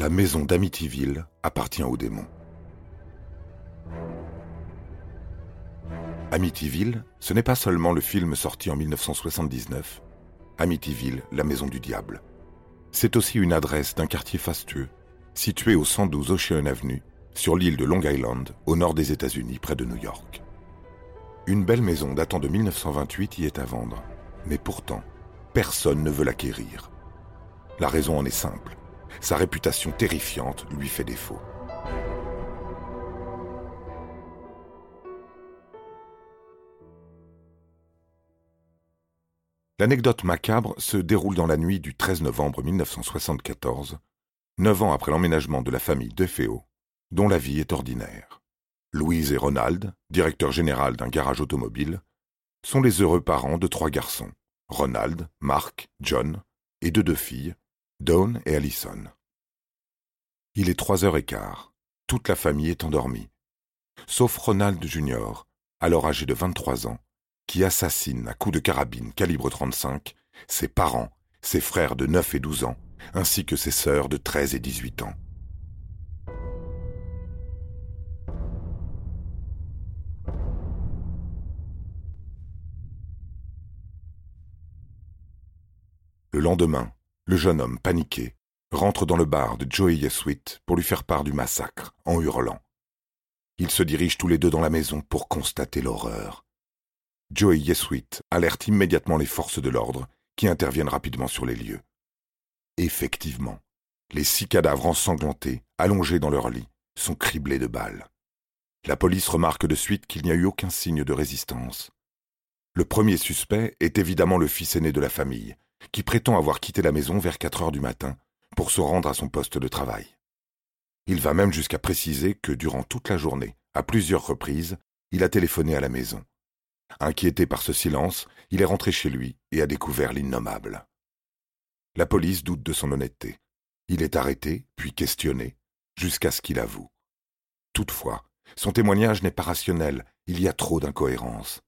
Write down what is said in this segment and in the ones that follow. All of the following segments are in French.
La maison d'Amityville appartient aux démons. Amityville, ce n'est pas seulement le film sorti en 1979, Amityville, la maison du diable. C'est aussi une adresse d'un quartier fastueux, situé au 112 Ocean Avenue, sur l'île de Long Island, au nord des États-Unis, près de New York. Une belle maison datant de 1928 y est à vendre, mais pourtant, personne ne veut l'acquérir. La raison en est simple sa réputation terrifiante lui fait défaut. L'anecdote macabre se déroule dans la nuit du 13 novembre 1974, neuf ans après l'emménagement de la famille DeFeo, dont la vie est ordinaire. Louise et Ronald, directeur général d'un garage automobile, sont les heureux parents de trois garçons, Ronald, Mark, John, et de deux filles, Dawn et Allison. Il est trois heures et quart. Toute la famille est endormie. Sauf Ronald Junior, alors âgé de 23 ans, qui assassine à coups de carabine calibre 35 ses parents, ses frères de 9 et 12 ans, ainsi que ses sœurs de 13 et 18 ans. Le lendemain, le jeune homme, paniqué, rentre dans le bar de Joey Yeswit pour lui faire part du massacre, en hurlant. Ils se dirigent tous les deux dans la maison pour constater l'horreur. Joey Yeswit alerte immédiatement les forces de l'ordre, qui interviennent rapidement sur les lieux. Effectivement, les six cadavres ensanglantés, allongés dans leur lit, sont criblés de balles. La police remarque de suite qu'il n'y a eu aucun signe de résistance. Le premier suspect est évidemment le fils aîné de la famille, qui prétend avoir quitté la maison vers 4 heures du matin pour se rendre à son poste de travail. Il va même jusqu'à préciser que durant toute la journée, à plusieurs reprises, il a téléphoné à la maison. Inquiété par ce silence, il est rentré chez lui et a découvert l'innommable. La police doute de son honnêteté. Il est arrêté, puis questionné, jusqu'à ce qu'il avoue. Toutefois, son témoignage n'est pas rationnel, il y a trop d'incohérences.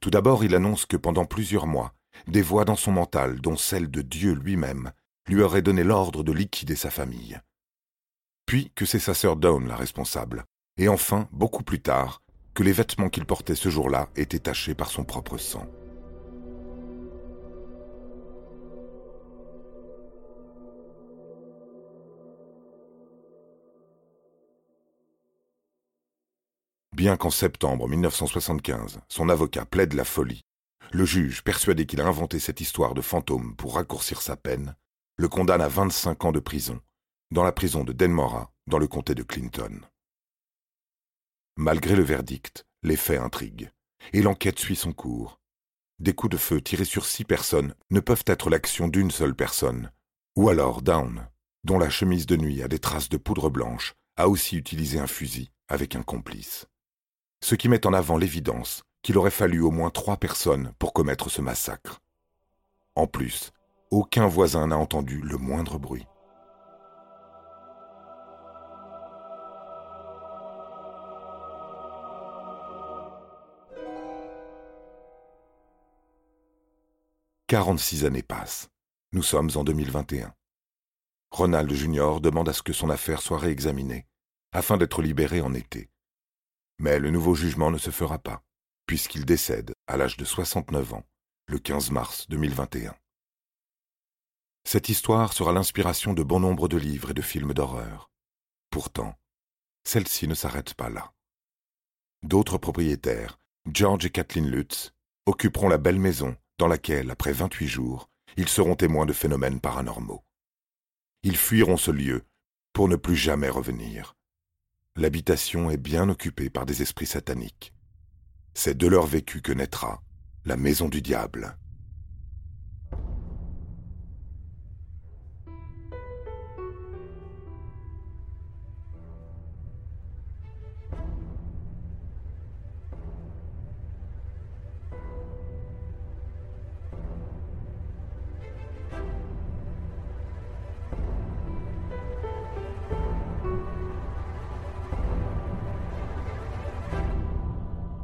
Tout d'abord, il annonce que pendant plusieurs mois, des voix dans son mental, dont celle de Dieu lui-même, lui auraient donné l'ordre de liquider sa famille. Puis que c'est sa sœur Dawn la responsable, et enfin, beaucoup plus tard, que les vêtements qu'il portait ce jour-là étaient tachés par son propre sang. Bien qu'en septembre 1975, son avocat plaide la folie le juge, persuadé qu'il a inventé cette histoire de fantôme pour raccourcir sa peine, le condamne à 25 ans de prison, dans la prison de Denmora, dans le comté de Clinton. Malgré le verdict, les faits intriguent, et l'enquête suit son cours. Des coups de feu tirés sur six personnes ne peuvent être l'action d'une seule personne, ou alors Down, dont la chemise de nuit a des traces de poudre blanche, a aussi utilisé un fusil avec un complice. Ce qui met en avant l'évidence qu'il aurait fallu au moins trois personnes pour commettre ce massacre. En plus, aucun voisin n'a entendu le moindre bruit. Quarante-six années passent. Nous sommes en 2021. Ronald Junior demande à ce que son affaire soit réexaminée, afin d'être libéré en été. Mais le nouveau jugement ne se fera pas puisqu'il décède à l'âge de 69 ans, le 15 mars 2021. Cette histoire sera l'inspiration de bon nombre de livres et de films d'horreur. Pourtant, celle-ci ne s'arrête pas là. D'autres propriétaires, George et Kathleen Lutz, occuperont la belle maison dans laquelle, après 28 jours, ils seront témoins de phénomènes paranormaux. Ils fuiront ce lieu pour ne plus jamais revenir. l'habitation est bien occupée par des esprits sataniques. C'est de leur vécu que naîtra la maison du diable.